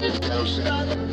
Good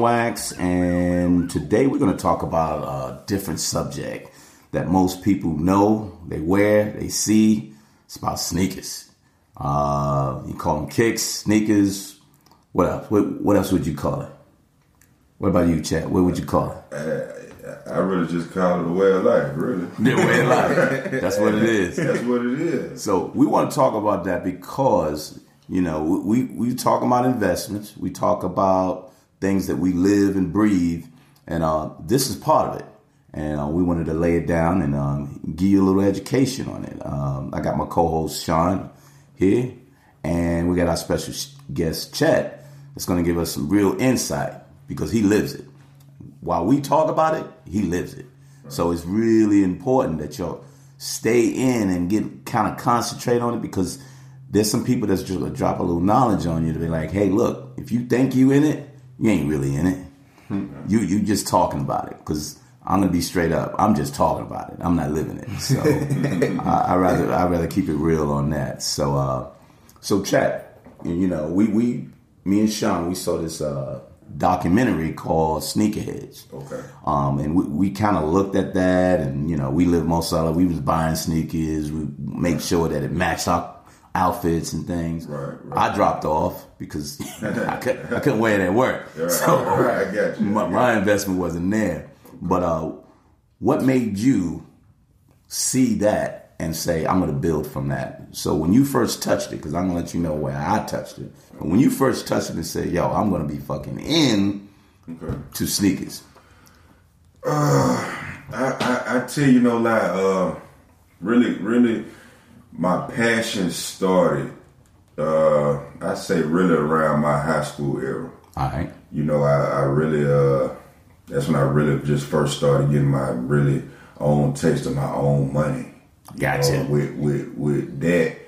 Wax, and today we're going to talk about a different subject that most people know, they wear, they see. It's about sneakers. Uh, you call them kicks, sneakers. What else? What, what else would you call it? What about you, Chad? What would you call it? I really just call it a way of life, really. The way of life. That's what it is. That's what it is. So we want to talk about that because you know we we talk about investments, we talk about things that we live and breathe, and uh, this is part of it. And uh, we wanted to lay it down and um, give you a little education on it. Um, I got my co-host Sean here, and we got our special guest Chet that's going to give us some real insight because he lives it. While we talk about it, he lives it. So it's really important that y'all stay in and get kind of concentrate on it because there's some people that's just gonna drop a little knowledge on you to be like, hey, look, if you think you in it, you ain't really in it. You you just talking about it because I'm gonna be straight up. I'm just talking about it. I'm not living it. So I, I rather I rather keep it real on that. So uh, so chat. You know, we we me and Sean we saw this uh, documentary called Sneakerheads. Okay. Um, and we, we kind of looked at that, and you know, we live most of we was buying sneakers. We make sure that it matched our outfits and things. Right, right. I dropped off because I, could, I couldn't wear it at work. Right, so right, I got you. My, my investment wasn't there. But uh, what made you see that and say, I'm going to build from that? So when you first touched it, because I'm going to let you know where I touched it. But when you first touched it and said, yo, I'm going to be fucking in Okay. to sneakers. I, I, I tell you no lie. Uh, really, really, my passion started. Uh, I say really around my high school era. All right. You know, I, I really. Uh, that's when I really just first started getting my really own taste of my own money. You Gotcha. know, with with with that,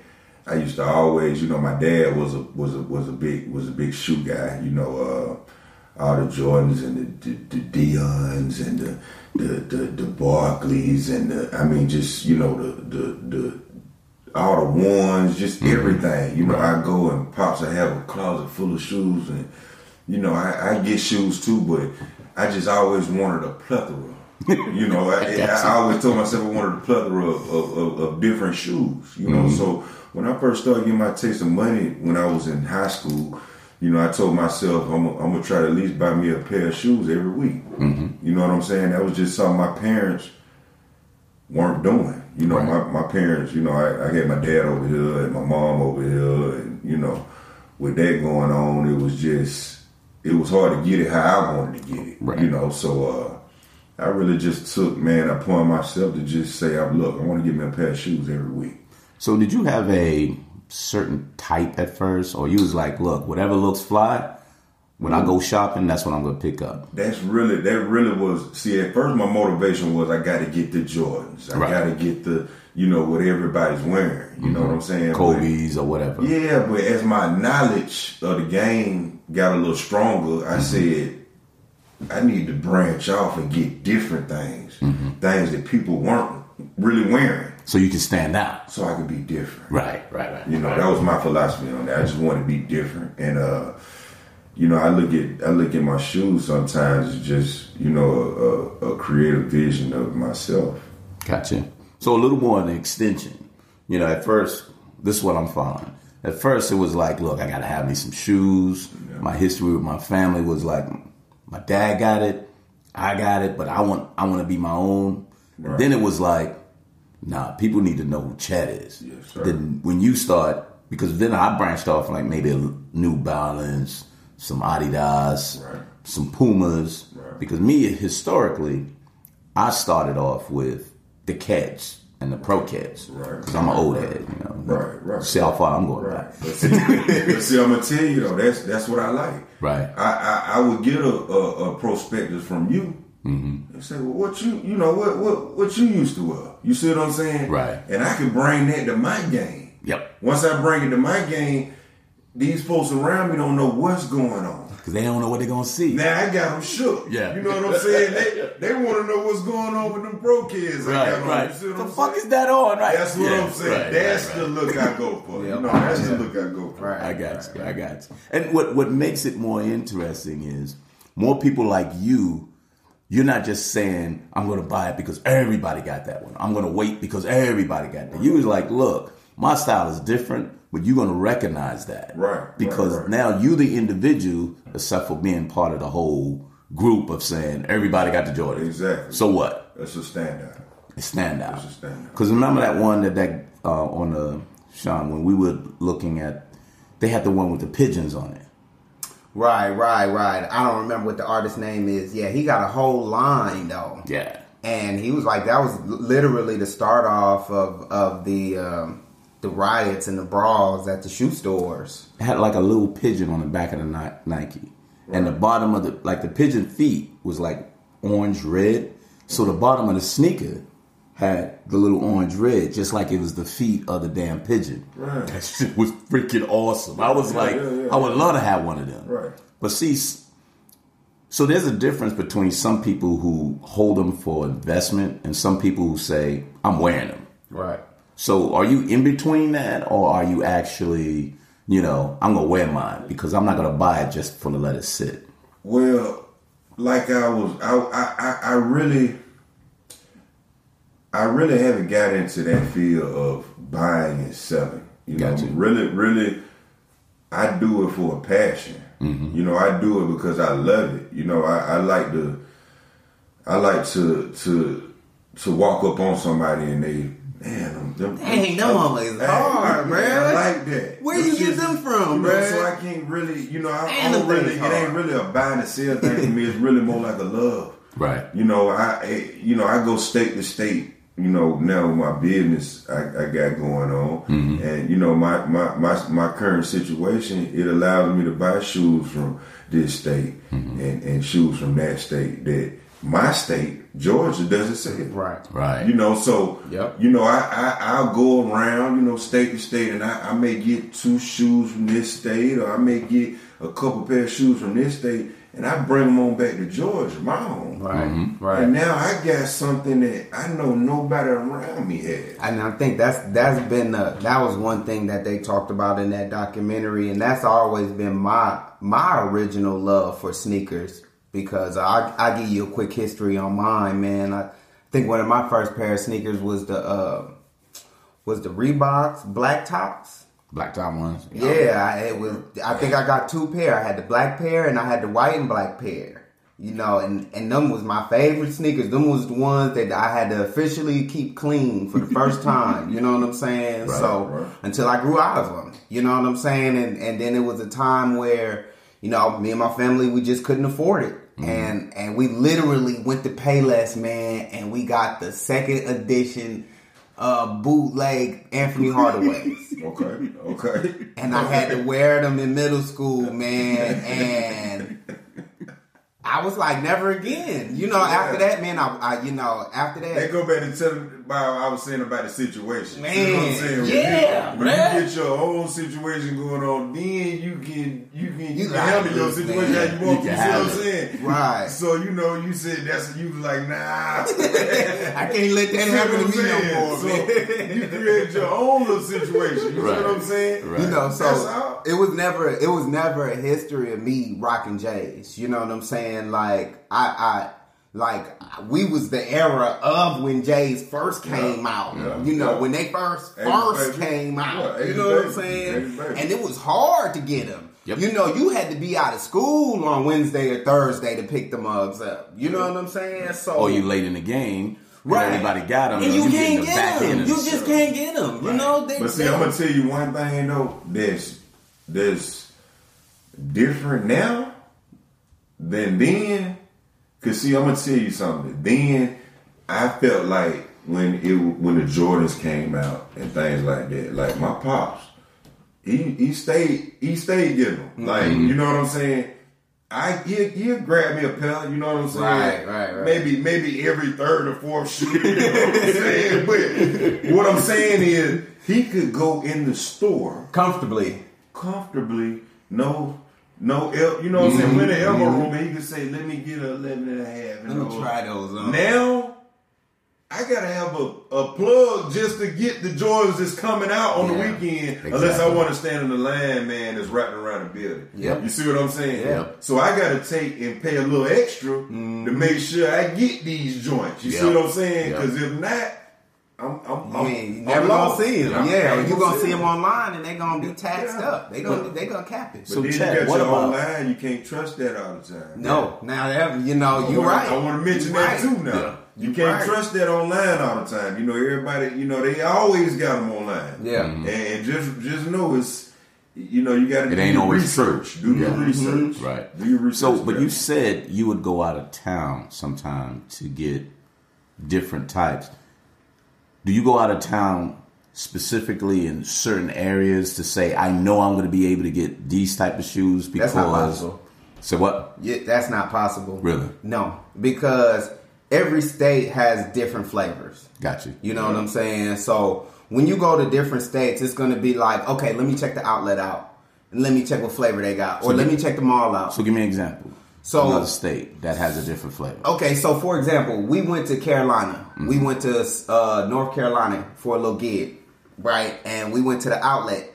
I used to always, you know, my dad was a was a was a big was a big shoe guy. You know, uh, all the Jordans and the the, the Deion's and the the the, the Barkleys and the I mean, just you know the the the all the ones, just mm-hmm. everything. You know, I go and pops. I have a closet full of shoes, and you know, I, I get shoes too, but I just always wanted a plethora. You know, I, I, I always told myself I wanted a plethora of, of, of, of different shoes. You know, mm-hmm. so when I first started getting my taste of money when I was in high school, you know, I told myself I'm, I'm gonna try to at least buy me a pair of shoes every week. Mm-hmm. You know what I'm saying? That was just something my parents weren't doing. You know, my, my parents, you know, I, I had my dad over here and my mom over here, and you know, with that going on, it was just it was hard to get it how I wanted to get it. Right. You know, so uh, I really just took man upon myself to just say, "I'm look, I want to get me a pair of shoes every week." So did you have a certain type at first, or you was like, look, whatever looks fly, when I go shopping, that's what I'm gonna pick up. That's really that really was see at first my motivation was I gotta get the Jordans. I Right. gotta get the you know what everybody's wearing. You know mm-hmm. what I'm saying? But- Kobe's or whatever. Yeah, but as my knowledge of the game got a little stronger, I mm-hmm. said I need to branch off and get different things, mm-hmm. things that people weren't really wearing, So you can stand out. so I could be different. Right, right, right. You know, that was my philosophy on that. I just want to be different, and uh, you know, I look at I look at my shoes sometimes as just you know a, a, a creative vision of myself. Gotcha. So a little more on the extension. You know, at first, this is what I'm following. At first, it was like, look, I gotta have me some shoes. My history with my family was like, my dad got it. I got it, but I want I want to be my own. Then it was like, nah, people need to know who Chad is. Yes. Then when you start, because then I branched off like maybe a New Balance, some Adidas, Right. some Pumas. Right. Because me historically, I started off with the Keds and the Pro Keds. Right. Because I'm an old head, you know. Right, right. See how far I'm going Right. But see, but see, I'm gonna tell you though, that's that's what I like. Right. I I, I would get a, a, a prospectus from you Mm-hmm. and say, well, what you you know what what what you used to wear. You see what I'm saying? Right. And I can bring that to my game. Yep. Once I bring it to my game, these folks around me don't know what's going on. Because they don't know what they're going to see. Now I got them shook. Yeah. You know what I'm saying? They they want to know what's going on with them Pro Keds. I got Right, on. right. You see what The I'm fuck saying? is that on, right? That's what Yeah, I'm saying. right, that's right, the right. look I go for. Yep. You know, that's Yeah. the look I go for. Right. I got you. I got you. And what what makes it more interesting is more people like you. You're not just saying I'm going to buy it because everybody got that one. I'm going to wait because everybody got that. You was like, look, my style is different, but you're going to recognize that, Right, right, Because right. now you, the individual, except for being part of the whole group of saying everybody got the Jordan. Exactly. So what? That's a standout. stand out. That's a standout. Because remember that one that that uh, on the Sean when we were looking at, they had the one with the pigeons on it. Right, right, right. I don't remember what the artist name is. Yeah, he got a whole line though. Yeah, and he was like that was literally the start off of of the um, the riots and the brawls at the shoe stores. it had like a little pigeon on the back of the Ni- Nike, and the bottom of the like the pigeon feet was like orange red. So the bottom of the sneaker had the little orange red, just like it was the feet of the damn pigeon. Right. That shit was freaking awesome. I was Yeah, like, yeah, yeah, I would love to have one of them. Right. But see, so there's a difference between some people who hold them for investment and some people who say, I'm wearing them. Right. So are you in between that or are you actually, you know, I'm going to wear mine because I'm not going to buy it just for to let it sit? Well, like I was, I, I, I- really, I really haven't got into that field of buying and selling. You know, Gotcha. really, really, I do it for a passion. Mm-hmm. You know, I do it because I love it. You know, I, I like to, I like to to to walk up on somebody and they, man, them, them, Dang, them motherfuckers Hey, hard, I, bruh. I like that. Where do you get them from, you know. So I can't really, you know, I, I don't really. things It ain't really a buying and sell thing for me. It's really more like a love. Right. You know, I, you know, I go state to state. You know, now with my business I, I got going on, mm-hmm. and you know, my, my my my current situation, it allows me to buy shoes from this state mm-hmm. and, and shoes from that state. That my state, Georgia, doesn't say. it. Right. Right. You know, so Yep. you know, I, I I'll go around, you know, state to state, and I, I may get two shoes from this state, or I may get a couple pair of shoes from this state, and I bring them on back to Georgia, my home. Right. Mm-hmm. Right. And now I got something that I know nobody around me had. And I think that's that's been the, that was one thing that they talked about in that documentary, and that's always been my my original love for sneakers. Because I I give you a quick history on mine, man. I think one of my first pair of sneakers was the uh, was the Reeboks black tops. Black top ones. Yeah, I, it was. I think I got two pair. I had the black pair and I had the white and black pair. You know, and and them was my favorite sneakers. Them was the ones that I had to officially keep clean for the first time. You know what I'm saying? Right, so right. until I grew out of them, you know what I'm saying? And and then it was a time where you know me and my family we just couldn't afford it. And and we literally went to Payless, man, and we got the second edition uh bootleg Anthony Hardaways Okay, okay. and I had to wear them in middle school, man. And I was like, never again. You know, after that, man, I, I you know, after that, They go back and tell them I was saying about the situation. Man, you know what I'm saying? When yeah, you, when you get your own situation going on, then you can you can you, You can like handle your situation man. how you want. You You, can see what I'm handle it. saying? Right. So you know, you said that's you was like nah. I can't let that happen to me no more, saying? man. So you create your own little situation. You Right. see what I'm saying? Right. You know, That's so all. it was never it was never a history of me rocking J's. You know what I'm saying? Like I I like we was the era of when J's first came out. yeah, you know, yeah. when they first first came out. Yeah, you know what I'm saying? And it was hard to get them. Yep. You know, you had to be out of school on Wednesday or Thursday to pick the mugs up. You know what I'm saying? So Or you late in the game. Right. And everybody got them. and you, getting can't get back them. You the just show. can't get them. You know, they, But see, they- I'm gonna tell you one thing though. That's that's different now than then. Cause see, I'm gonna tell you something. Then I felt like when it when the Jordans came out and things like that, like my pops, he he stayed he stayed getting them. Like mm-hmm. you know what I'm saying. I he he'll grab me a pair, you know what I'm saying? Right, right, right. Maybe maybe every third or fourth shoe, you know what I'm saying? But what I'm saying is he could go in the store comfortably. comfortably, no no el- you know what I'm saying, in the elbow mm-hmm. room and he could say, Let me get a eleven and a half. and a half. And Let me try those on. Now I gotta have a, a plug just to get the Jordans that's coming out on Yeah, the weekend, unless I want to stand in the line, man, that's wrapping around the building. Yep. You see what I'm saying? Yep. So I gotta take and pay a little extra to mm-hmm. make sure I get these joints. You see what I'm saying? Yep. Because if not, I'm, I'm, You I'm, ain't you I'm never gonna see them. Yeah, Yeah, ain't you gonna see them. them online and they gonna be taxed Yeah. up. They gonna they gonna cap it. But So then Chad, you got what your about- online, you can't trust that all the time. no, now that you know you wanna- right. I want to mention You that right. too now. Yeah. You can't Right. trust that online all the time. You know, everybody, you know, they always got them online. Yeah. And, mm-hmm. and just just know it's, you know, you got to It do ain't your always research. Do your Yeah. research. Mm-hmm. Right. Do your research. So, but you said you would go out of town sometime to get different types. Do you go out of town specifically in certain areas to say, I know I'm going to be able to get these type of shoes because. That's not possible. So what? Yeah, that's not possible. Really? No, because every state has different flavors. Got you. You know what I'm saying? So when you go to different states, it's going to be like, okay, let me check the outlet out, and let me check what flavor they got, or So let me check the mall out. So give me an example. So- another state that has a different flavor. Okay, so for example, we went to Carolina. We went to uh, North Carolina for a little gig, right? And we went to the outlet.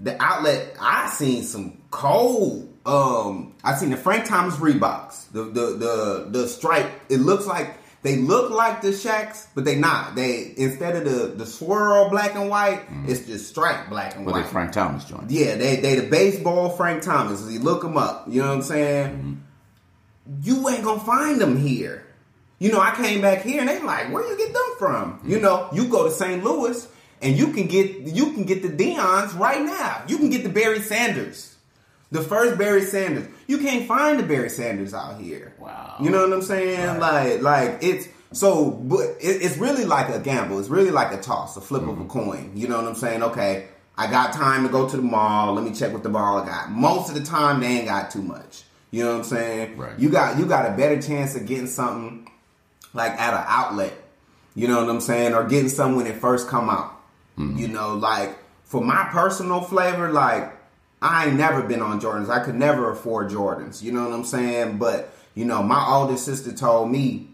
The outlet, I seen some cold. Um, I seen the Frank Thomas Reeboks, the the the the stripe. It looks like they look like the Shaqs, but they not. They instead of the the swirl black and white, it's just stripe black and Well, white. they Frank Thomas joint. Yeah, they they the baseball Frank Thomas. You look them up. You know what I'm saying? Mm-hmm. You ain't gonna find them here. You know, I came back here and they like, where you get them from? Mm-hmm. You know, you go to St. Louis and you can get you can get the Deion's right now. You can get the Barry Sanders, the first Barry Sanders. You can't find the Barry Sanders out here. Wow. You know what I'm saying? Like like it's so, but it, it's really like a gamble. It's really like a toss, a flip of a coin. You know what I'm saying? Okay, I got time to go to the mall. Let me check what the mall I got. Most of the time, they ain't got too much. You know what I'm saying? Right. You got you got a better chance of getting something like at an outlet. You know what I'm saying? Or getting something when it first come out. Mm-hmm. You know, like for my personal flavor, like I ain't never been on Jordans. I could never afford Jordans. You know what I'm saying? But you know, my older sister told me,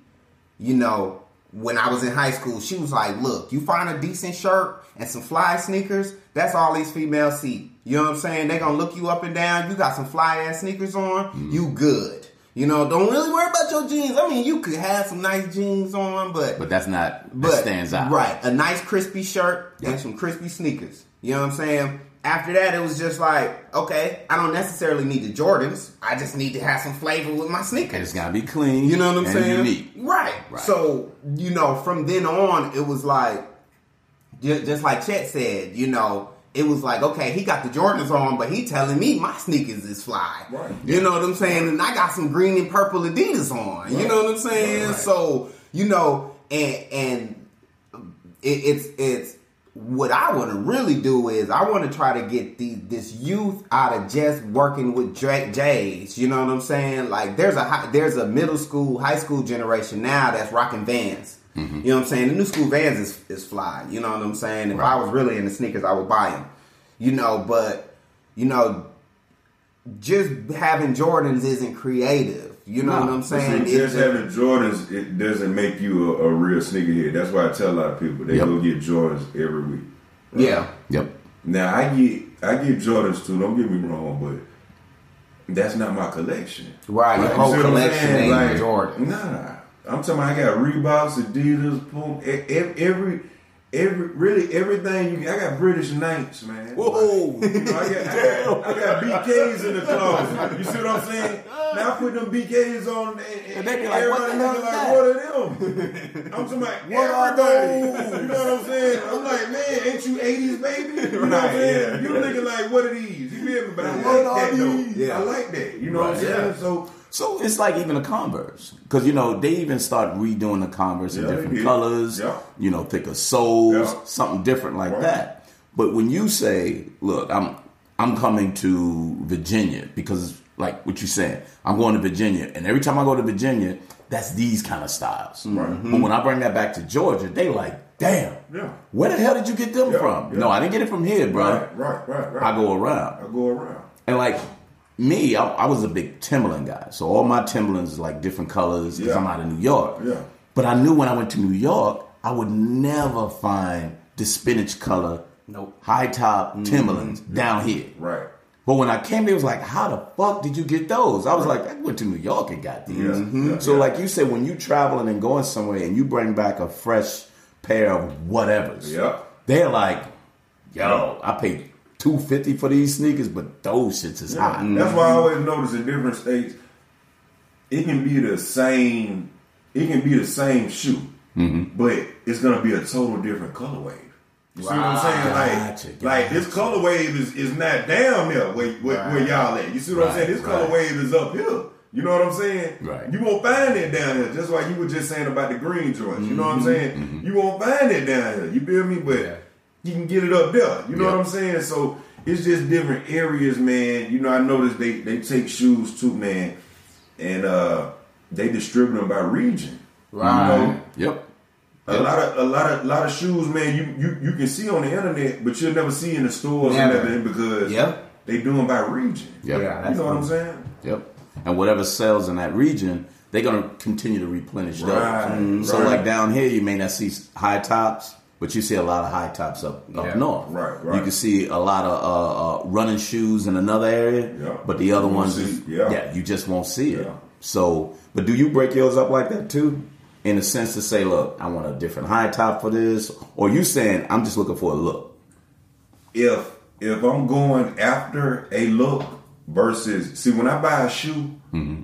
you know, when I was in high school, she was like, "Look, you find a decent shirt and some fly sneakers. That's all these females see. You know what I'm saying? They're gonna look you up and down. You got some fly ass sneakers on, mm. you good. You know, don't really worry about your jeans. I mean, you could have some nice jeans on, but But that's not but that stands out. Right. A nice crispy shirt Yeah. and some crispy sneakers. You know what I'm saying? After that, it was just like, okay, I don't necessarily need the Jordans. I just need to have some flavor with my And sneakers. it's gotta be clean. You know what I'm and saying? Unique. Right. Right. So, you know, from then on, it was like, just like Chet said, you know, it was like, okay, he got the Jordans on, but he telling me my sneakers is fly. Right. You know what I'm saying? And I got some green and purple Adidas on. You know what I'm saying? Right, right. So, you know, and and it, it's it's what I want to really do is I want to try to get the this youth out of just working with Drake J's. You know what I'm saying? Like there's a high, there's a middle school, high school generation now that's rocking Vans. Mm-hmm. You know what I'm saying? The new school Vans is is fly. You know what I'm saying? If Right. I was really into sneakers, I would buy them. You know, but you know, just having Jordans isn't creative. You know No. what I'm saying? see, just having Jordans, it doesn't make you a, a real sneakerhead. That's why I tell a lot of people they Yep. go get Jordans every week. yeah. Yep. Now I get I get Jordans too. Don't get me wrong, but that's not my collection. Right, your whole see what I'm collection ain't Jordan. Nah, I'm talking. About I got Reeboks, Adidas, Puma, every every really everything you I got British Knights, man. Whoa. You know, I, got, I, got, I got BKs in the closet. You see what I'm saying? Now I put them BKs on and, and, And they be like, what everybody is like, what are them? I'm talking about What are everybody. those? You know what I'm saying? I'm like, man, ain't you 80s baby? You know what I'm saying? yeah. You looking like, what are these? You feel me? But I like that though. these? Yeah. I like that. You know what I'm saying? Yeah. So So it's like even the Converse, because you know they even start redoing the Converse in Yeah, they different colors, Yeah. you know, thicker soles, Yeah. something different like Right. that. But when you say, "Look, I'm I'm coming to Virginia," because like what you said, I'm going to Virginia, and every time I go to Virginia, that's these kind of styles. Right. But when I bring that back to Georgia, they like, "Damn, Yeah. where the hell did you get them Yeah, from?" yeah. No, I didn't get it from here, bro. right, right, right, right. I go around. I go around. And like me, I, I was a big Timberland guy. So all my Timberlands is like different colors because Yeah. I'm out of New York. Yeah. But I knew when I went to New York, I would never find the spinach color, Nope. high top Timberlands down here. Right. But when I came there, it was like, how the fuck did you get those? I was like, I went to New York and got these. Yeah, Mhm. yeah, so like you said, when you traveling and going somewhere and you bring back a fresh pair of whatevers, Yep. they're like, yo, I paid two fifty for these sneakers, but those shits is hot. That's why I always notice in different states, it can be the same. It can be the same shoe, Mm-hmm. but it's gonna be a total different colorway. You see what I'm saying? Like, Gotcha, like this colorway is, is not down there where, where, where y'all at. You see what I'm saying? This color right. wave is up here. You know what I'm saying? Right. You won't find it down here. Just like you were just saying about the green joints. You know what I'm Mm-hmm. saying? You won't find it down here. You feel me? But Yeah. You can get it up there. You know Yeah. what I'm saying? So it's just different areas, man. You know, I noticed they they take shoes too, man, and uh they distribute them by region. Right. You know, Yep. a lot of a lot of lot of shoes, man. You you you can see on the internet, but you'll never see in the stores Never. and everything because Yep. they do them by region. Yep. Yeah, You that's know what I'm saying? Yep. And whatever sells in that region, they're gonna continue to replenish those. Right, Mhm. So like down here, you may not see high tops, but you see a lot of high tops up up Yeah. north. Right, right. You can see a lot of uh, uh, running shoes in another area, Yeah. but the other ones, see- is, yeah. you just won't see it. Yeah. So, but do you break yours up like that too? In a sense to say, look, I want a different high top for this, or you saying I'm just looking for a look. If if I'm going after a look versus see when I buy a shoe, Mm-hmm.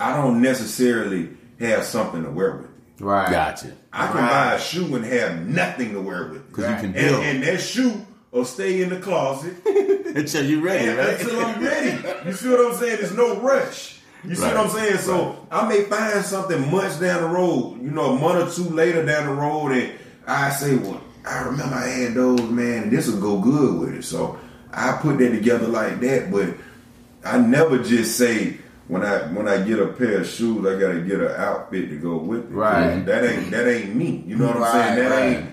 I don't necessarily have something to wear with it. Right. Gotcha. I can Right. buy a shoe and have nothing to wear with it. Because you can And, build and that shoe will stay in the closet until you're ready, right? until I'm ready. You see what I'm saying? There's no rush. You see Right. what I'm saying? So I may find something months down the road, you know, a month or two later down the road, and I say, well, I remember I had those, man, and this will go good with it. So I put that together like that, but I never just say when I when I get a pair of shoes, I gotta get an outfit to go with it. Right. That ain't that ain't me. You know what I'm Right, saying? That right. ain't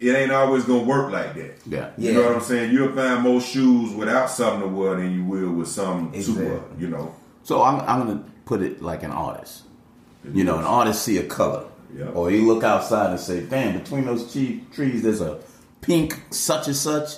it ain't always gonna work like that. Yeah. You Yeah. know what I'm saying? You'll find more shoes without something to wear than you will with something Exactly. to wear. You know. So I'm, I'm going to put it like an artist. You know, an artist see a color. Yeah. Or he look outside and say, damn, between those che- trees, there's a pink such and such.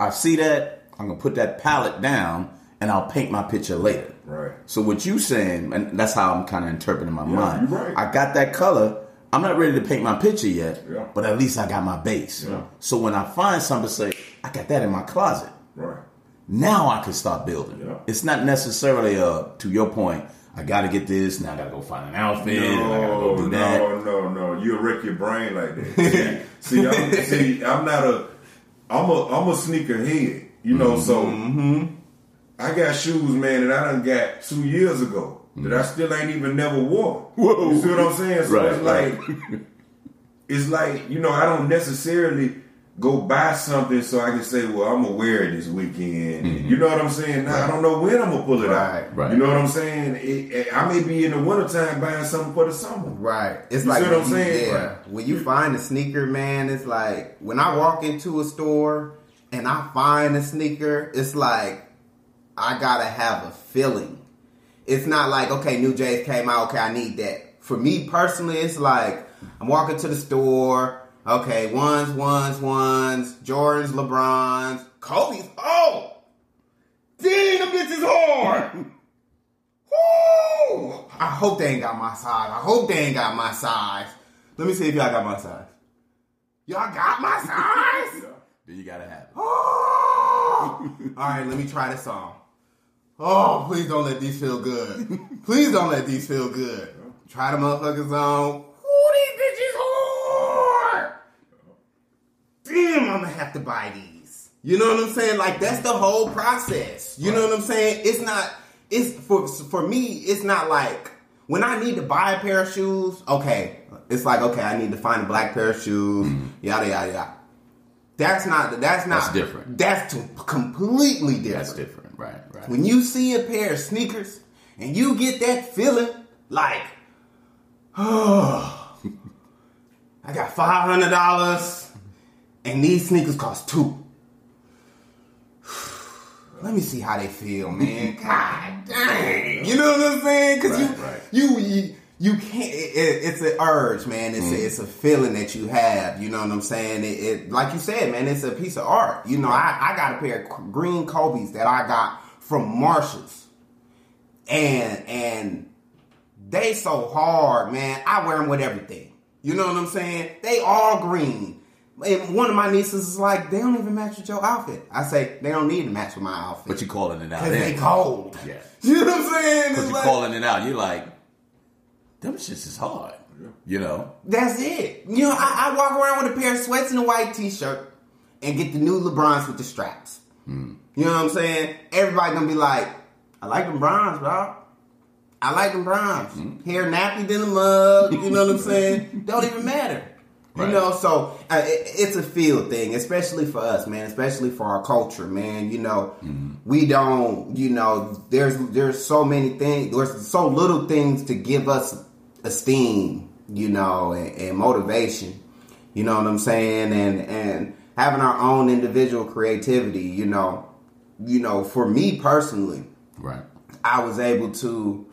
I see that. I'm going to put that palette down and I'll paint my picture later. Right. So what you saying, and that's how I'm kind of interpreting my mind. right. I got that color. I'm not ready to paint my picture yet, Yeah. but at least I got my base. Yeah. So when I find something, say, I got that in my closet Right. now I can start building. Yeah. It's not necessarily uh to your point. I got to get this. Now I got to go find an outfit. and I got to go No, that. no, no, no. You'll wreck your brain like that. see, I'm, see, I'm not a, I'm a, I'm a sneaker head. You know, so Mm-hmm. I got shoes, man, that I done got two years ago that I mm. still ain't even never wore. Whoa. You see what I'm saying? So Right, it's like, it's like you know, I don't necessarily go buy something so I can say, well, I'm gonna wear it this weekend. Mm-hmm. You know what I'm saying? Now I don't know when I'm gonna pull it Right, out. right. You know what I'm saying? It, it- I may be in the wintertime buying something for the summer. Right. It's You like see what I'm you- saying? Yeah. When you find a sneaker, man, it's like when I walk into a store and I find a sneaker, it's like I gotta have a feeling. It's not like okay, new J's came out. Okay, I need that. For me personally, it's like I'm walking to the store. Okay, ones, ones, ones, Jordans, LeBrons, Kobe's. Oh, dang, them bitches hard. Woo! I hope they ain't got my size. I hope they ain't got my size. Let me see if y'all got my size. Y'all got my size? Then you gotta have it. Oh! All right, let me try this song. Oh, please don't let these feel good. Please don't let these feel good. Try the motherfuckers on. Ooh, these bitches hard. Damn, I'm gonna have to buy these. You know what I'm saying? Like that's the whole process. You know what I'm saying? It's not. It's for for me. It's not like when I need to buy a pair of shoes. Okay, it's like okay, I need to find a black pair of shoes. Mm-hmm. Yada yada yada. That's not. That's not. That's different. That's completely different. That's different, right? Right. When you see a pair of sneakers and you get that feeling like, oh, I got five hundred dollars and these sneakers cost two. Let me see how they feel, man. God dang, you know what I'm saying? Because Right, you, right. you, you, you can't. It, it- it's an urge, man. It's a, mm-hmm. it's a feeling that you have. You know what I'm saying? It, it, like you said, man. It's a piece of art. You know, I, I got a pair of green Kobe's that I got from Marshalls, and and they so hard, man. I wear them with everything. You know what I'm saying? They all green. And one of my nieces is like, they don't even match with your outfit. I say they don't need to match with my outfit but you calling it out. because they cold. Yeah. You know what I'm saying? Because you're like- calling it out. You're like, them shits is hard. You know? That's it. You know, I, I walk around with a pair of sweats and a white t-shirt and get the new LeBrons with the straps. Hmm. You know what I'm saying? Everybody gonna be like, I like them bronze, bro. I like them bronze. Hmm. Hair nappy in the mug. You know what I'm saying? Don't even matter. You know, so uh, it, it's a feel thing, especially for us, man. Especially for our culture, man. You know, Mm-hmm. we don't. You know, there's there's so many things. There's so little things to give us esteem, you know, and, and motivation. You know what I'm saying? And and having our own individual creativity. You know, you know, for me personally, Right. I was able to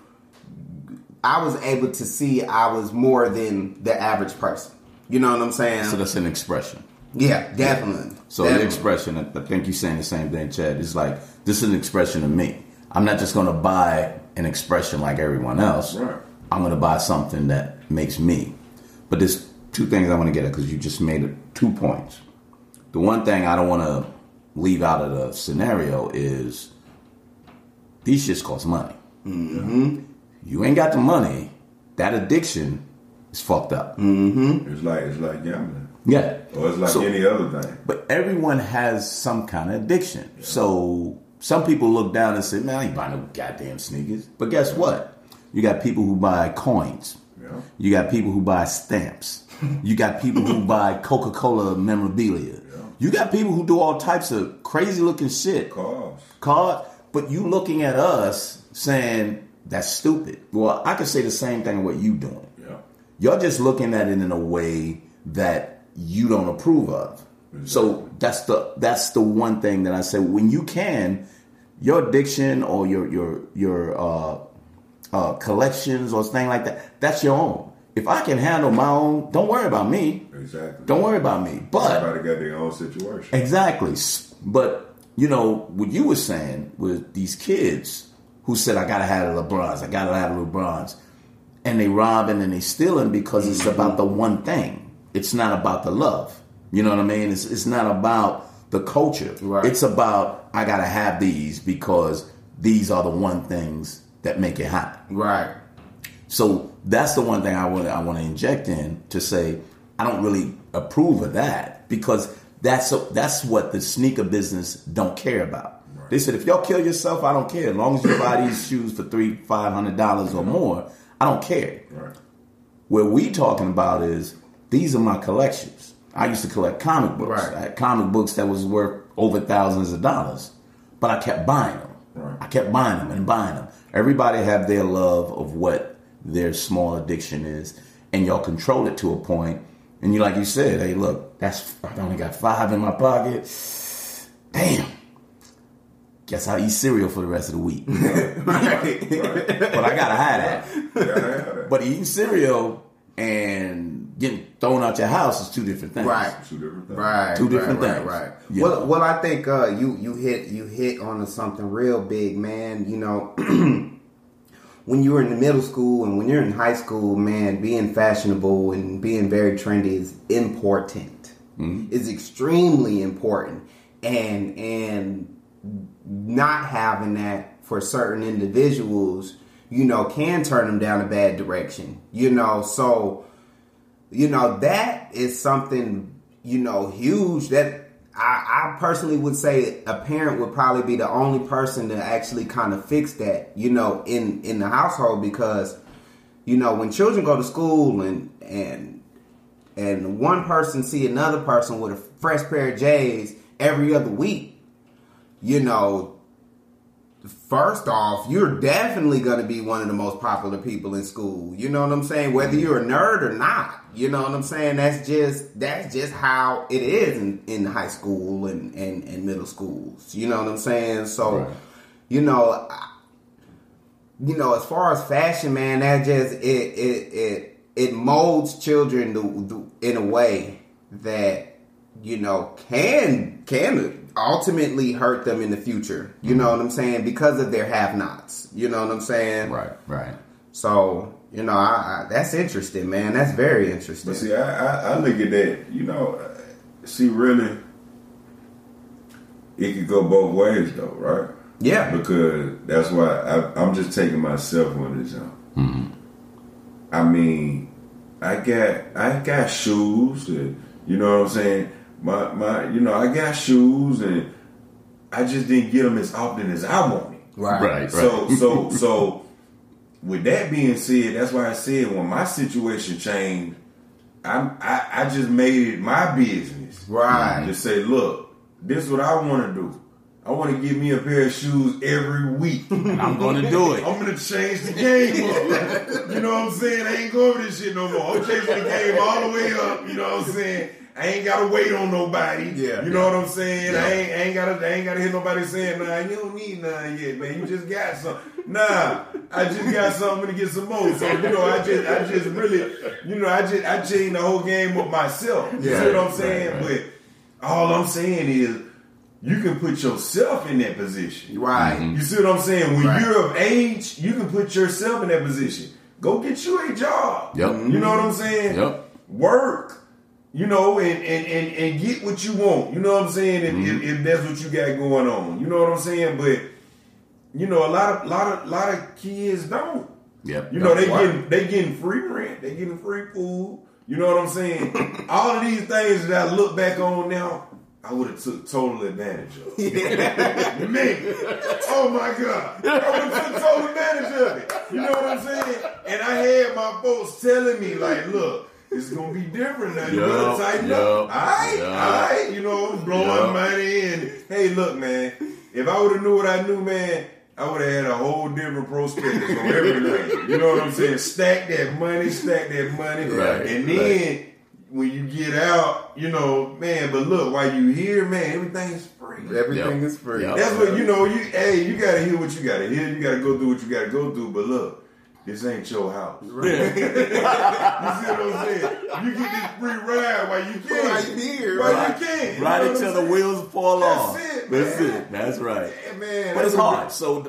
I was able to see I was more than the average person. You know what I'm saying? So that's an expression. yeah, definitely. So the Definitely. expression, I think you're saying the same thing, Chad. It's like this is an expression of me. I'm not just going to buy an expression like everyone else. Right. I'm going to buy something that makes me. But there's two things I want to get at because you just made two points. The one thing I don't want to leave out of the scenario is these shits cost money. Mm-hmm. You ain't got the money. That addiction is fucked up. It's like it's like gambling, Yeah. or it's like So- any other thing. But everyone has some kind of addiction. So some people look down and say, man, I ain't buying no goddamn sneakers. But guess what? You got people who buy coins. Yeah. You got people who buy stamps. You got people who buy Coca Cola memorabilia. You got people who do all types of crazy looking shit. Cause Card, but you looking at us saying that's stupid. Well, I could say the same thing what you doing. yeah, You're just looking at it in a way that you don't approve of. So that's the that's the one thing that I say when you can, your addiction or your your your uh, uh, collections or thing like that, that's your own. If I can handle my own, don't worry about me. exactly. Don't worry about me. But Everybody got their own situation. Exactly. But, you know, what you were saying with these kids who said, I gotta have the LeBrons, I gotta have the LeBrons. And they robbing and they stealing because it's mm-hmm. about the one thing. It's not about the love. You know what I mean? It's, it's not about the culture. Right. It's about, I gotta have these because these are the one things that make it hot. Right. So that's the one thing I want I want to inject in to say I don't really approve of that because that's that's what the sneaker business don't care about. They said if y'all kill yourself, I don't care. As long as you buy these shoes for three five hundred dollars or mm-hmm. more, I don't care. Right. What we talking about is these are my collections. I used to collect comic books. Right. I had comic books that was worth over thousands of dollars, but I kept buying them. Right. I kept buying them and buying them. Everybody have their love of what their small addiction is, and y'all control it to a point. And you, like you said, hey, look, that's I only got five in my pocket. Damn. Guess I'll eat cereal for the rest of the week. Right. but I gotta have that. Yeah, I. But eating cereal and getting thrown out your house is two different things. Right. two different things. Right. Two different right, things. Right. right. Yeah. Well, well, I think uh, you you hit you hit on something real big, man. You know, when you were in the middle school and when you're in high school, man, being fashionable and being very trendy is important. Mm-hmm. is extremely important, and and not having that for certain individuals, you know, can turn them down a bad direction. You know, so you know that is something you know huge that I, I, personally would say a parent would probably be the only person to actually kind of fix that, you know, in in the household because, you know, when children go to school and and and one person see another person with a fresh pair of J's every other week, you know, first off, you're definitely going to be one of the most popular people in school. You know what I'm saying? Whether mm-hmm. you're a nerd or not. You know what I'm saying? That's just that's just how it is in, in high school and, and, and middle schools. You know what I'm saying? So, right. you know, you know, as far as fashion, man, that just it it it it molds children in a way that you know can can ultimately hurt them in the future. You know what I'm saying? Because of their have-nots. You know what I'm saying? Right, right. So you know, I, I, that's interesting, man. That's very interesting. But see, I, I, I look at that. You know, see, really, it could go both ways, though, right? Yeah. Because that's why I, am just taking myself on this jump. Mm-hmm. I mean, I got I got shoes, and you know what I'm saying my my you know I got shoes and I just didn't get them as often as I wanted. Right. Right. So so so with that being said, that's why I said when my situation changed, I I, I just made it my business. Right. To say, look, this is what I want to do. I want to get me a pair of shoes every week. I'm going to do it. I'm going to change the game up. you know what I'm saying? I ain't going with this shit no more. I'm changing the game all the way up. You know what I'm saying? I ain't gotta wait on nobody. Yeah. You know what I'm saying? Yeah. I ain't, I ain't gotta I ain't gotta hear nobody saying, nah, you don't need none yet, man. You just got some. Nah, I just got something to get some more. So, you know, I just I just really, you know, I just I changed the whole game with myself. You yeah. see what I'm saying? Right, right. But all I'm saying is you can put yourself in that position. Right. Mm-hmm. You see what I'm saying? When right. you're of age, you can put yourself in that position. Go get you a job. Yep. You know what I'm saying? Yep. Work you know, and, and, and, and get what you want. You know what I'm saying? If, mm-hmm. if, if, that's what you got going on, you know what I'm saying. But you know, a lot of lot of lot of kids don't. Yep. You know, they getting they getting free rent, they getting free food. You know what I'm saying? All of these things that I look back on now, I would have took total advantage of. Man, oh my God, I would have took total advantage of it. You know what I'm saying? And I had my folks telling me like, look it's gonna be different now. You yep, better tighten yep, up. All right, yep. all right. You know, blowing yep. money and hey, look, man. If I would have knew what I knew, man, I would have had a whole different prospectus on everything. You know what I'm saying? Stack that money, stack that money, right, and then. Right. When you get out, you know, man. But look, while you here, man, everything is free. Everything is free. That's what you know. You hey, you gotta hear what you gotta hear. You gotta go through what you gotta go through. But look, this ain't your house. Right. you see what I'm saying? You get this free ride while you can. While you here. While right. you can. Right until the wheels fall That's off. It, That's it. That's right. Yeah, man. But it's hard. So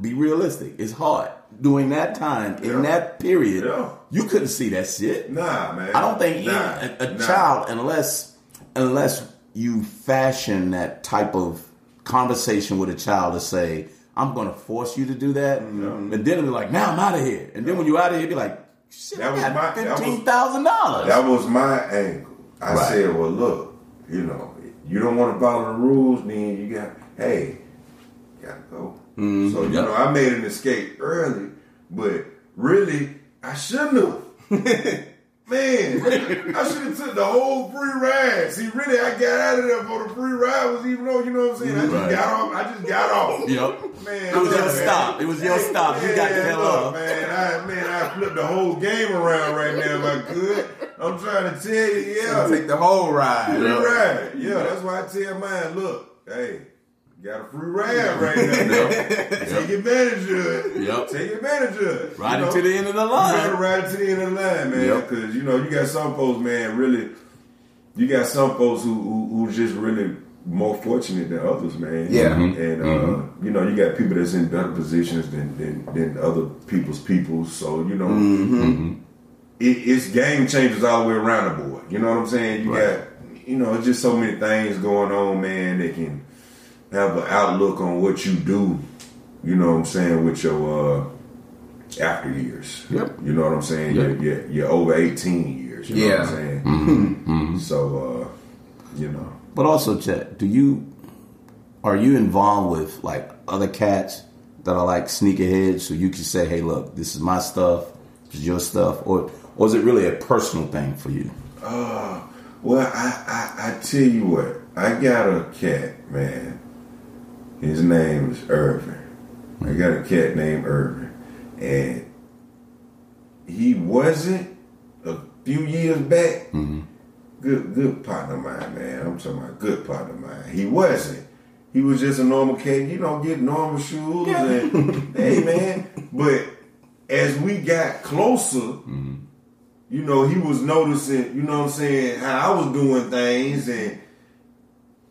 be realistic. It's hard. During that time, yeah. in that period, yeah. you couldn't see that shit. Nah, man. I don't think nah. a, a nah. child, unless unless you fashion that type of conversation with a child to say, I'm to force you to do that. Mm-hmm. And then it'll be like, now I'm out of here. And then when you're out of here, be like, shit, that was my fifteen thousand dollars. That was my angle. I right. said, well, look, you know, you don't want to follow the rules, then you got, hey, you gotta go. Mm-hmm. So you yep. know, I made an escape early, but really, I shouldn't have. Man, I should have took the whole free ride. See, really, I got out of there for the free ride was even though you know what I'm saying. I just right. got off. I just got off. Yep. Man, it was your man. stop. It was your hey, stop. You got the hell off. Man, I man, I flipped the whole game around right now. If I could, I'm trying to tell you, yeah, I take the whole ride. Free ride. Yeah, that's why I tell mine. Look, hey. Got a free ride right now. yep. Take advantage of it. Yep. Take advantage of it. Ride it to the end of the line. You gotta ride it to the end of the line, man. Because you know you got some folks, man. Really, you got some folks who who, who just really more fortunate than others, man. Yeah. Mm-hmm. And uh, mm-hmm. you know you got people that's in better positions than than, than other people's people. So you know. Mm-hmm. It, it's game changers all the way around the board. You know what I'm saying? You right. got you know, just so many things going on, man, that can have an outlook on what you do. You know what I'm saying with your uh, after years. Yep. You know what I'm saying? Yep. You're, you're, you're over 18 years. You know what I'm Yeah. saying? Mm-hmm. So, uh, you know. But also, Chet, do you are you involved with like other cats that are like sneakerheads, so you can say, "Hey, look, this is my stuff, this is your stuff," or or is it really a personal thing for you? Uh, well, I, I, I tell you what, I got a cat, man. His name is Irvin. I got a cat named Irvin. And he wasn't a few years back. Mm-hmm. Good, good partner of mine, man. I'm talking about good partner of mine. He wasn't. He was just a normal cat. You don't get normal shoes and hey, man. But as we got closer, mm-hmm. you know, he was noticing, you know what I'm saying, how I was doing things and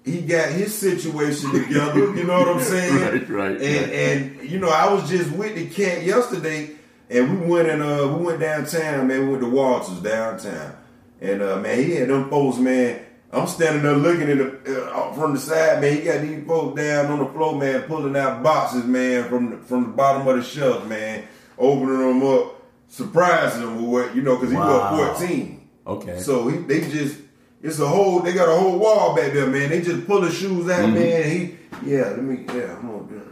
he got his situation together, you know what I'm saying? Right, right, And right. and you know, I was just with the cat yesterday and we went and uh we went downtown, man, we went to Walters downtown. And uh man, he had them folks, man. I'm standing there looking at the uh, from the side, man. He got these folks down on the floor, man, pulling out boxes, man, from the, from the bottom of the shelf, man, opening them up, surprising them with what you know, because he Wow. was 14. Okay. So he, they just it's a whole they got a whole wall back there, man. They just pull the shoes out, mm-hmm. man. He yeah, let me yeah, I'm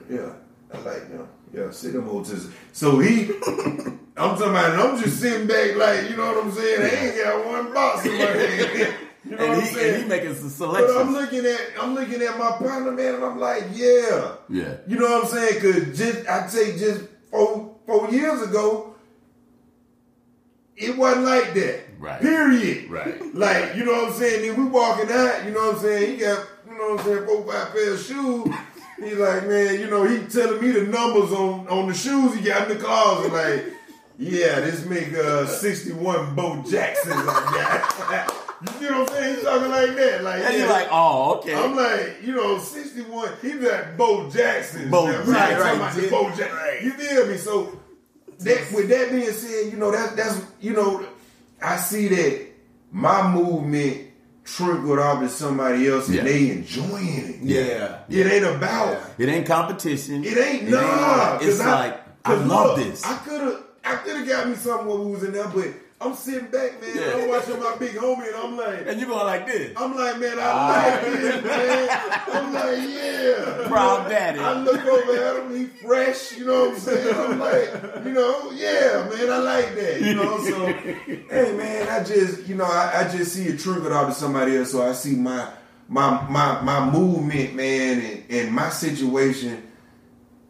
it. Yeah. I like them. Yeah, see them old sisters. So he I'm talking about I'm just sitting back like, you know what I'm saying? I ain't got one box in my hand. You know and, what I'm he, and he making some but I'm looking at I'm looking at my partner, man, and I'm like, yeah. Yeah. You know what I'm saying? Cause just I say just four four years ago, it wasn't like that. Right. Period. Right. Like, you know what I'm saying? Then we walking out, you know what I'm saying? He got, you know what I'm saying, four, five pair of shoes. He like, man, you know, he telling me the numbers on, on the shoes he got in the closet. Like, yeah, this make uh 61 Bo Jacksons I got. you know what I'm saying? He's talking like that. Like, And yeah. you're like, oh, okay. I'm like, you know, 61. He's like Bo Jackson. Bo. Jackson, Right, right, right. Bo Jackson. You feel me? So that with that being said, you know, that that's you know, I see that my movement trickled off to somebody else and Yeah. they enjoying it. Yeah. It ain't about Yeah. it ain't competition. it ain't nah. It's I- like I love look, this. I could have I could have got me someone who was in there, but I'm sitting back, man. Yeah. I'm watching my big homie and I'm like and you're going like this. I'm like, man, I Ah. like this, man. I'm like, yeah. Proud daddy. I look over at him, he fresh, you know what I'm saying? I'm like, you know, yeah, man, I like that, you know. So, hey, man, I just, you know, I, I just see it triggered out to somebody else. So I see my my my my movement, man, and, and my situation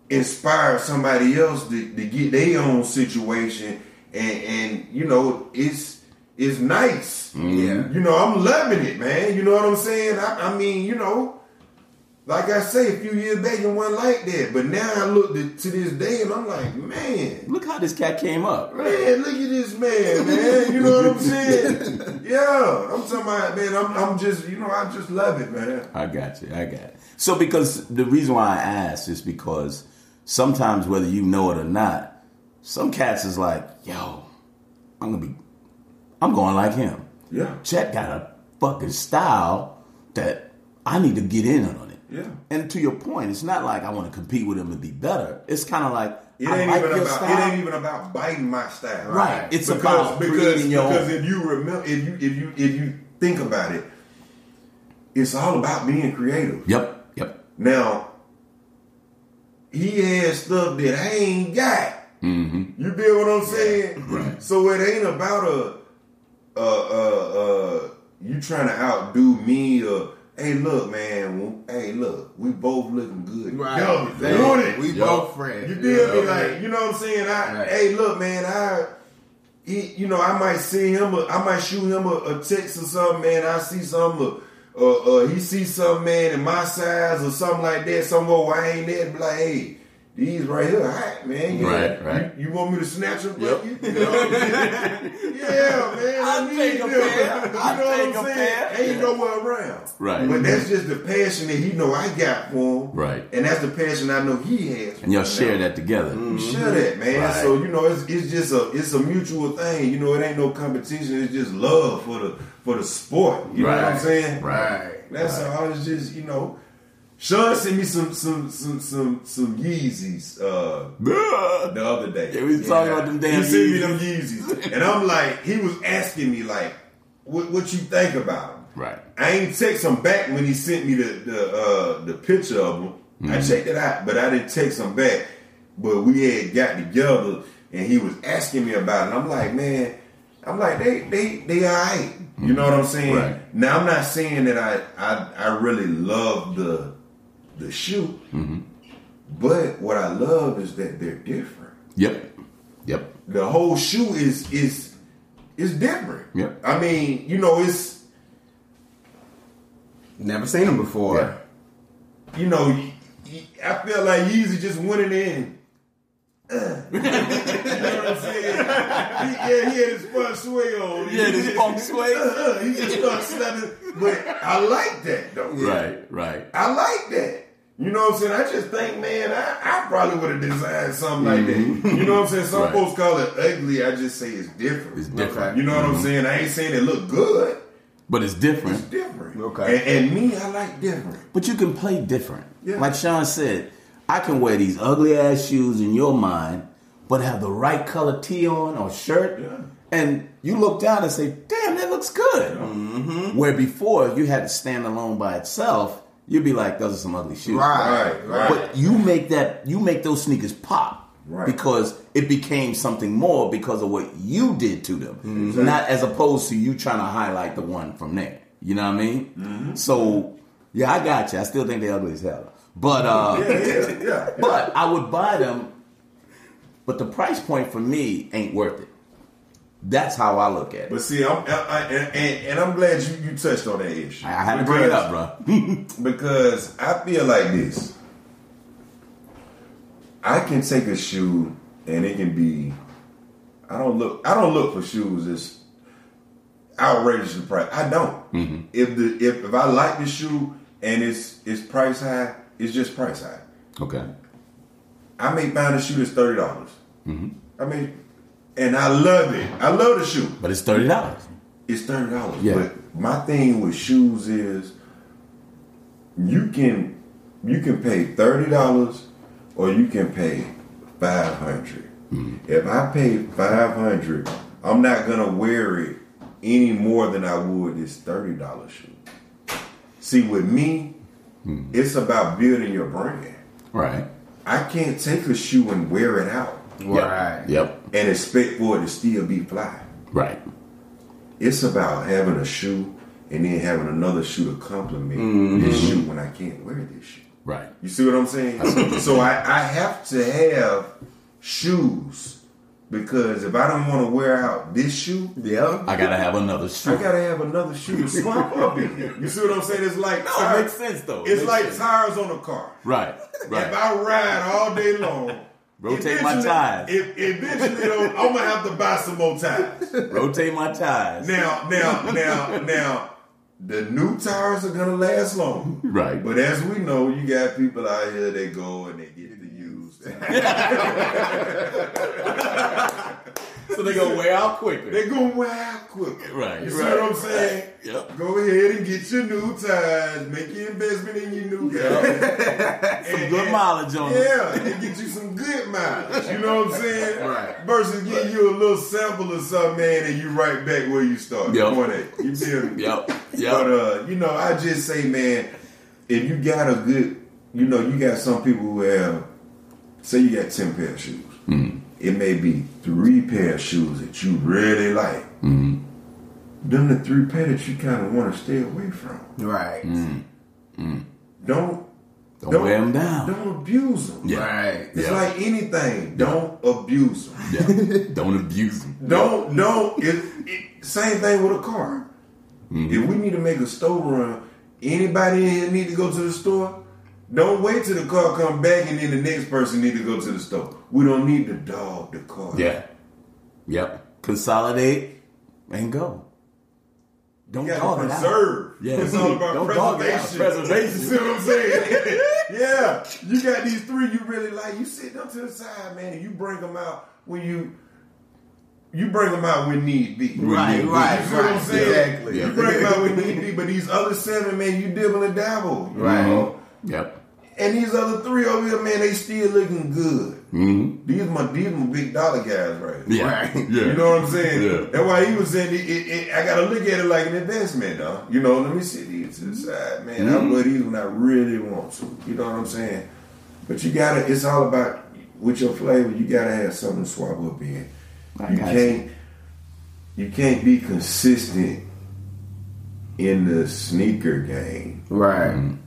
inspire somebody else to, to get their own situation, and and you know, it's it's nice. Mm-hmm. Yeah. You know, I'm loving it, man. You know what I'm saying? I, I mean, you know, like I say, a few years back it wasn't like that, but now I look to, to this day and I'm like, man, Look how this cat came up. man, look at this man, man. You know what I'm saying? yeah, I'm talking about, man. I'm, I'm just, you know, I just love it, man. I got you. I got it. So because the reason why I asked is because sometimes whether you know it or not, some cats is like, yo, I'm gonna be, I'm going like him. Yeah, Chet got a fucking style that I need to get in on it. yeah. And to your point, it's not like I want to compete with him and be better. It's kind of like It I ain't like even about style. it ain't even about biting my style. Right. It's because, about because creating your because own. if you remember if you if you if you think about it, it's all about being creative. Yep. Yep. Now, he has stuff that I ain't got. Mm-hmm. You feel what I'm saying? Right. So it ain't about a, uh, uh, uh, you trying to outdo me or, hey, look, man, hey, look, we both looking good. Right. Yo, They- doing it. We Yo. both friends. You feel me? Yeah. Like, you know what I'm saying? I, Right. hey, look, man, I, he, you know, I might see him, a, I might shoot him a, a text or something, man. I see something, uh, uh, uh, he see something, man, in my size or something like that, somewhere where I ain't there, be like, hey, these right here, hot man. Yeah. Right, right. You, you want me to snatch them? Yep. You, you know what I'm saying? yeah, man. I'll I need them. pair. You I'll know what I'm saying? pair. Ain't nowhere around. Right. But that's just the passion that he know I got for him. Right. And that's the passion I know he has. And y'all for share him. that together. We share mm-hmm. that, man. Right. So you know, it's, it's just a it's a mutual thing. You know, it ain't no competition. It's just love for the for the sport. You know what I'm saying? Right. That's all. It's just you know. Sean sent me some some some some some Yeezys uh, the other day. Yeah, we was talking about them damn He sent me them Yeezys, and I'm like, he was asking me like, what what you think about them? Right. I ain't text him back when he sent me the the uh, the picture of them. I Mm-hmm. checked it out, but I didn't text him back. But we had got together, and he was asking me about it. And I'm like, man, I'm like, they they they all right. You know what I'm saying? Mm-hmm. Right. Now I'm not saying that I I, I really love the the shoe, Mm-hmm. but what I love is that they're different. Yep. Yep. The whole shoe is is is different. Yep. I mean, you know, it's Never seen them before. Yeah. you know, I feel like Yeezy just went in uh, you know what I'm saying? He, yeah, he had his front sway on. Yeah, this funk sway. Uh, he just started. But I like that though. Right. Right. I like that. You know what I'm saying? I just think, man, I, I probably would have designed something like that. You know what I'm saying? Some Mm-hmm. Right. folks call it ugly. I just say it's different. It's different. Okay. You know what I'm saying? I ain't saying it look good. But it's different. It's different. different. Okay. And, and me, I like different. But you can play different. Yeah. Like Sean said, I can wear these ugly ass shoes in your mind, but have the right color tee on or shirt. Yeah. And you look down and say, damn, that looks good. Mm-hmm. Where before you had to stand alone by itself, you'd be like, those are some ugly shoes. Right. Right, right. But you make that you make those sneakers pop. Right. Because it became something more because of what you did to them. Mm-hmm. Not as opposed to you trying to highlight the one from there. You know what I mean? Mm-hmm. So yeah, I got you. I still think they're ugly as hell. But uh Yeah, yeah, yeah. but I would buy them, but the price point for me ain't worth it. That's how I look at it. But see, I'm, I, I, and, and, I'm glad you, you touched on that issue. I had to bring it up, bro. because I feel like this. I can take a shoe and it can be. I don't look. I don't look for shoes that's outrageous in price. I don't. Mm-hmm. If the if, if I like the shoe and it's it's price high, it's just price high. okay. I may find a shoe that's thirty dollars. Mm-hmm. I mean, and I love it. I love the shoe. But it's thirty dollars. It's thirty dollars. Yeah. But my thing with shoes is you can you can pay thirty dollars or you can pay five mm-hmm. If I pay five hundred, I'm not gonna wear it any more than I would this thirty dollar shoe. See, with me, mm-hmm. it's about building your brand. Right. I can't take a shoe and wear it out Right. Yep. And expect for it to still be fly. Right. It's about having a shoe and then having another shoe to complement mm-hmm. this shoe when I can't wear this shoe. Right. You see what I'm saying? so I, I have to have shoes because if I don't want to wear out this shoe, Yeah. I gotta have another shoe. I gotta have another shoe to swap up in. You see what I'm saying? It's like No, it makes sense though. It's makes like sense. tires on a car. Right. Right. If I ride all day long, Rotate my eventually- tires. If, eventually, though, I'm gonna have to buy some more tires. Rotate my tires. Now, now, now, now, the new tires are gonna last long. Right. But as we know, you got people out here that go and they get the used. So they gonna wear out quicker. They're gonna wear out quicker. Right, You see right, what I'm saying? Yep. Go ahead and get your new tires. Make your investment in your new car. Some good mileage on it. Yeah, and get you some good mileage. You know what I'm saying? Right. Versus getting you a little sample of something, man, and you right back where you started. Yep. Point. You feel me? Yep. Yep. But uh, you know, I just say, man, if you got a good, you know, you got some people who have, say, you got ten pair of shoes. Mm-hmm. It may be three pair of shoes that you really like. Mm-hmm. Them the three pair that you kind of want to stay away from. Right. Don't Don't wear them down. Don't abuse them. Yeah. Right. It's Yeah. like anything. Don't abuse them. Yeah. Don't abuse them. Don't don't. It, it, same thing with a car. Mm-hmm. If we need to make a store run, anybody in here need to go to the store. Don't wait till the car come back and then the next person need to go to the store. We don't need to dog the car. Yeah. Yep. Consolidate and go. Don't You dog gotta it out. Yeah. It's all about Don't dog it out. preservation. Preservation. You see what I'm saying? yeah. You got these three you really like. You sit them to the side, man, and you bring them out when you you bring them out when need be. Right, You right, see what I'm right. saying? Exactly. You bring them out when need be, but these other seven, man, you dibble and dabble. Right. know? Yep. And these other three over here, man, they still looking good. Mm-hmm. These my these my big dollar guys right. Yeah. Right. Yeah. You know what I'm saying? Yeah. That's why he was saying, it, it, it, I got to look at it like an investment, though. You know, let me see these to the side, man. Mm-hmm. I wear these when I really want to. You know what I'm saying? But you got to, it's all about, with your flavor, you got to have something to swap up in. I you can't, you can't be consistent in the sneaker game Right.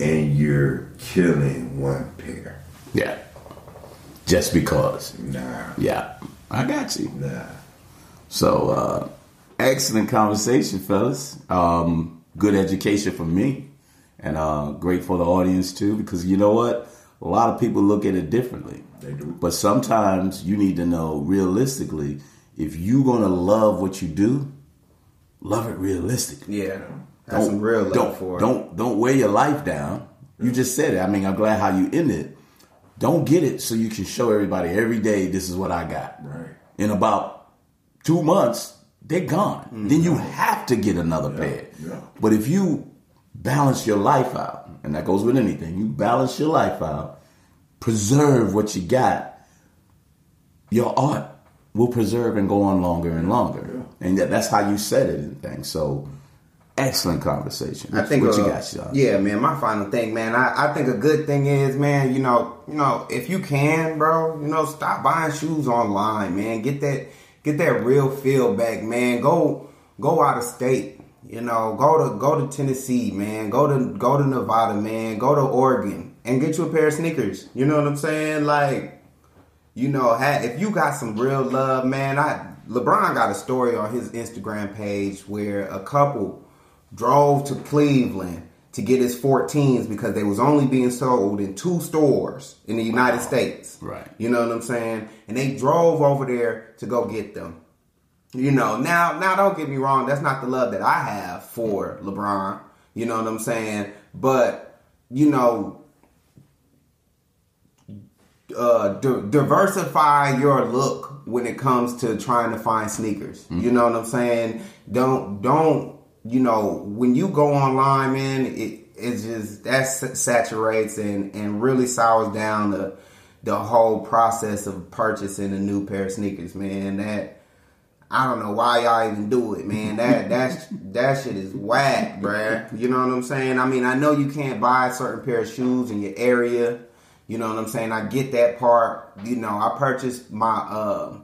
And you're killing one pair. Yeah. Just because. Nah, Yeah. I got you. nah. So, uh, excellent conversation, fellas. Um, good education for me, and uh, great for the audience too. Because you know what, a lot of people look at it differently. They do. But sometimes you need to know realistically if you're gonna love what you do, love it realistically. Yeah. That's some real don't, for it. Don't don't weigh your life down. You just said it. I mean, I'm glad how you ended it. Don't get it so you can show everybody every day this is what I got. Right. In about two months, they're gone. Mm-hmm. Then you have to get another pair. yeah. But if you balance your life out, and that goes with anything, you balance your life out, preserve what you got, your art will preserve and go on longer and longer. And that, that's how you said it and things. So excellent conversation. I think what you uh, got, Sean? Yeah, man. My final thing, man. I, I think a good thing is, man. You know, you know, if you can, bro, you know, stop buying shoes online, man. Get that, get that real feel back, man. Go, go out of state. You know, go to go to Tennessee, man. Go to go to Nevada, man. Go to Oregon and get you a pair of sneakers. You know what I'm saying? Like, you know, if you got some real love, man. I LeBron got a story on his Instagram page where a couple drove to Cleveland to get his 14s because they was only being sold in two stores in the United States. Right. You know what I'm saying? And they drove over there to go get them. You know, now now don't get me wrong, that's not the love that I have for LeBron. You know what I'm saying? But you know, uh, di- diversify your look when it comes to trying to find sneakers. You know what I'm saying? Don't don't you know when you go online, man? It it's just that saturates and and really sours down the the whole process of purchasing a new pair of sneakers, man. That I don't know why y'all even do it, man. That that's that shit is whack, bruh. You know what I'm saying? I mean, I know you can't buy a certain pair of shoes in your area. You know what I'm saying? I get that part. You know, I purchased my um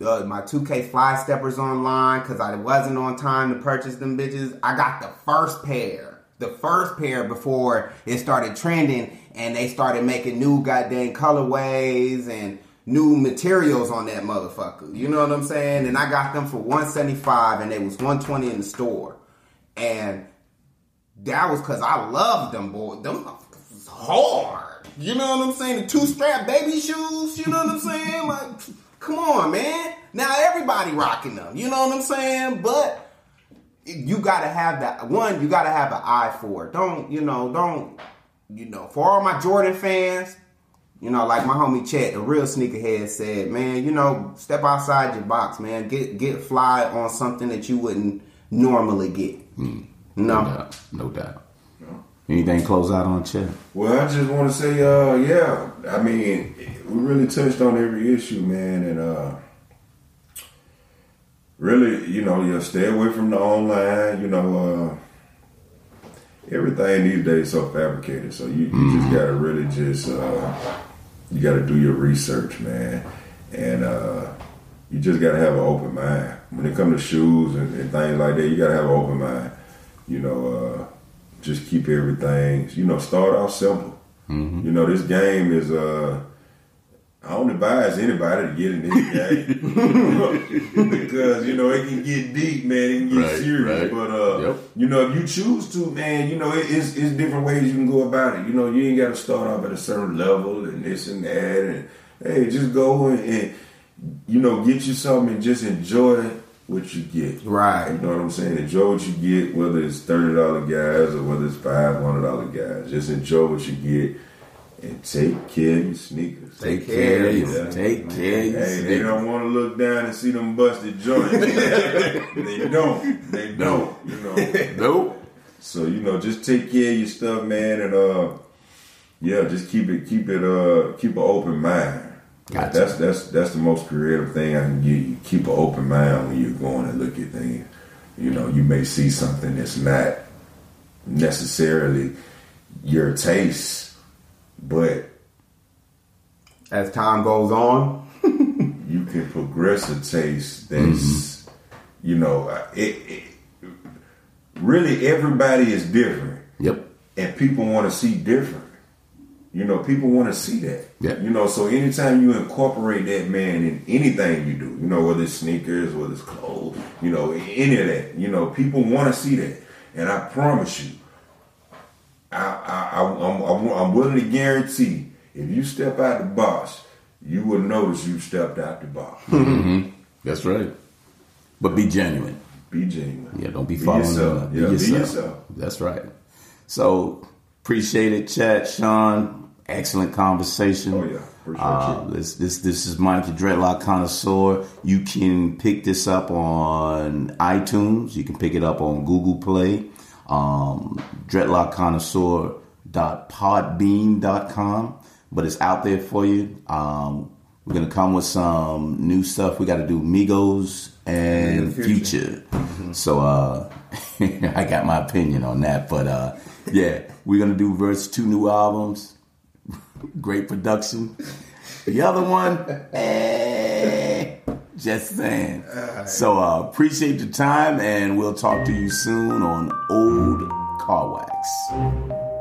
uh, my 2K Fly Steppers online because I wasn't on time to purchase them bitches. I got the first pair, the first pair before it started trending and they started making new goddamn colorways and new materials on that motherfucker. You know what I'm saying? And I got them for 175 and they was 120 in the store. And that was because I loved them, boy. Them was hard. You know what I'm saying? The two strap baby shoes. You know what I'm saying? Like, come on, man. Now everybody rocking them. You know what I'm saying? But you gotta have that one. You gotta have an eye for it. Don't you know? Don't you know? For all my Jordan fans, you know, like my homie Chet, a real sneakerhead, said, "Man, you know, step outside your box, man. Get get fly on something that you wouldn't normally get." Hmm. No No, doubt. No doubt. Anything close out on Chet? Well, I just want to say, uh, yeah. I mean, we really touched on every issue, man, and uh, really, you know, you stay away from the online. You know, uh, everything these days is so fabricated, so you, you just gotta really just uh, you gotta do your research, man, and uh, you just gotta have an open mind when it comes to shoes and, and things like that. You gotta have an open mind. You know. Uh, just keep everything, you know, start off simple. You know, this game is, uh, I don't advise anybody to get in this game because you know it can get deep, man. It can get Right, serious. right. But uh, Yep. you know, if you choose to, man, you know it, it's it's different ways you can go about it. You know, you ain't got to start off at a certain level and this and that, and hey, just go and, and you know get you something and just enjoy what you get. Right. You know what I'm saying? Enjoy what you get, whether it's thirty dollar guys or whether it's five hundred dollar guys. Just enjoy what you get and take care of your sneakers. Take Take care care of your. Take care of Hey, they don't want to look down and see them busted joints. they don't. They don't. You know. Nope. So you know, just take care of your stuff, man, and uh, yeah, just keep it, keep it, uh, keep an open mind. Gotcha. That's that's that's the most creative thing I can give you. Keep an open mind when you're going and look at things. You know, you may see something that's not necessarily your taste, but As time goes on, you can progress a taste that's, mm-hmm. you know, uh, it, it. Really, everybody is different. Yep. and people want to see different. You know, people want to see that. Yeah. You know, so anytime you incorporate that man in anything you do, you know, whether it's sneakers, whether it's clothes, you know, any of that, you know, people want to see that. And I promise you, I, I, I, I'm, I'm, I'm willing to guarantee if you step out the box, you will notice you stepped out the box. Mm-hmm. That's right. But be genuine. Be genuine. Yeah, don't be Be following yourself. Be, Yeah, be yourself. yourself. That's right. So appreciate it, Chet, Sean. Excellent conversation. Oh, yeah. Appreciate uh, This this this is Mike, the Dreadlock Connoisseur. You can pick this up on iTunes. You can pick it up on Google Play. Um, dreadlockconnoisseur.podbean.com. But it's out there for you. Um, we're gonna come with some new stuff. We got to do Migos and Future. Future. So uh I got my opinion on that. But uh yeah, we're gonna do verse two new albums. Great production. The other one, eh, just saying. So uh appreciate the time and we'll talk to you soon on Old Car Wax.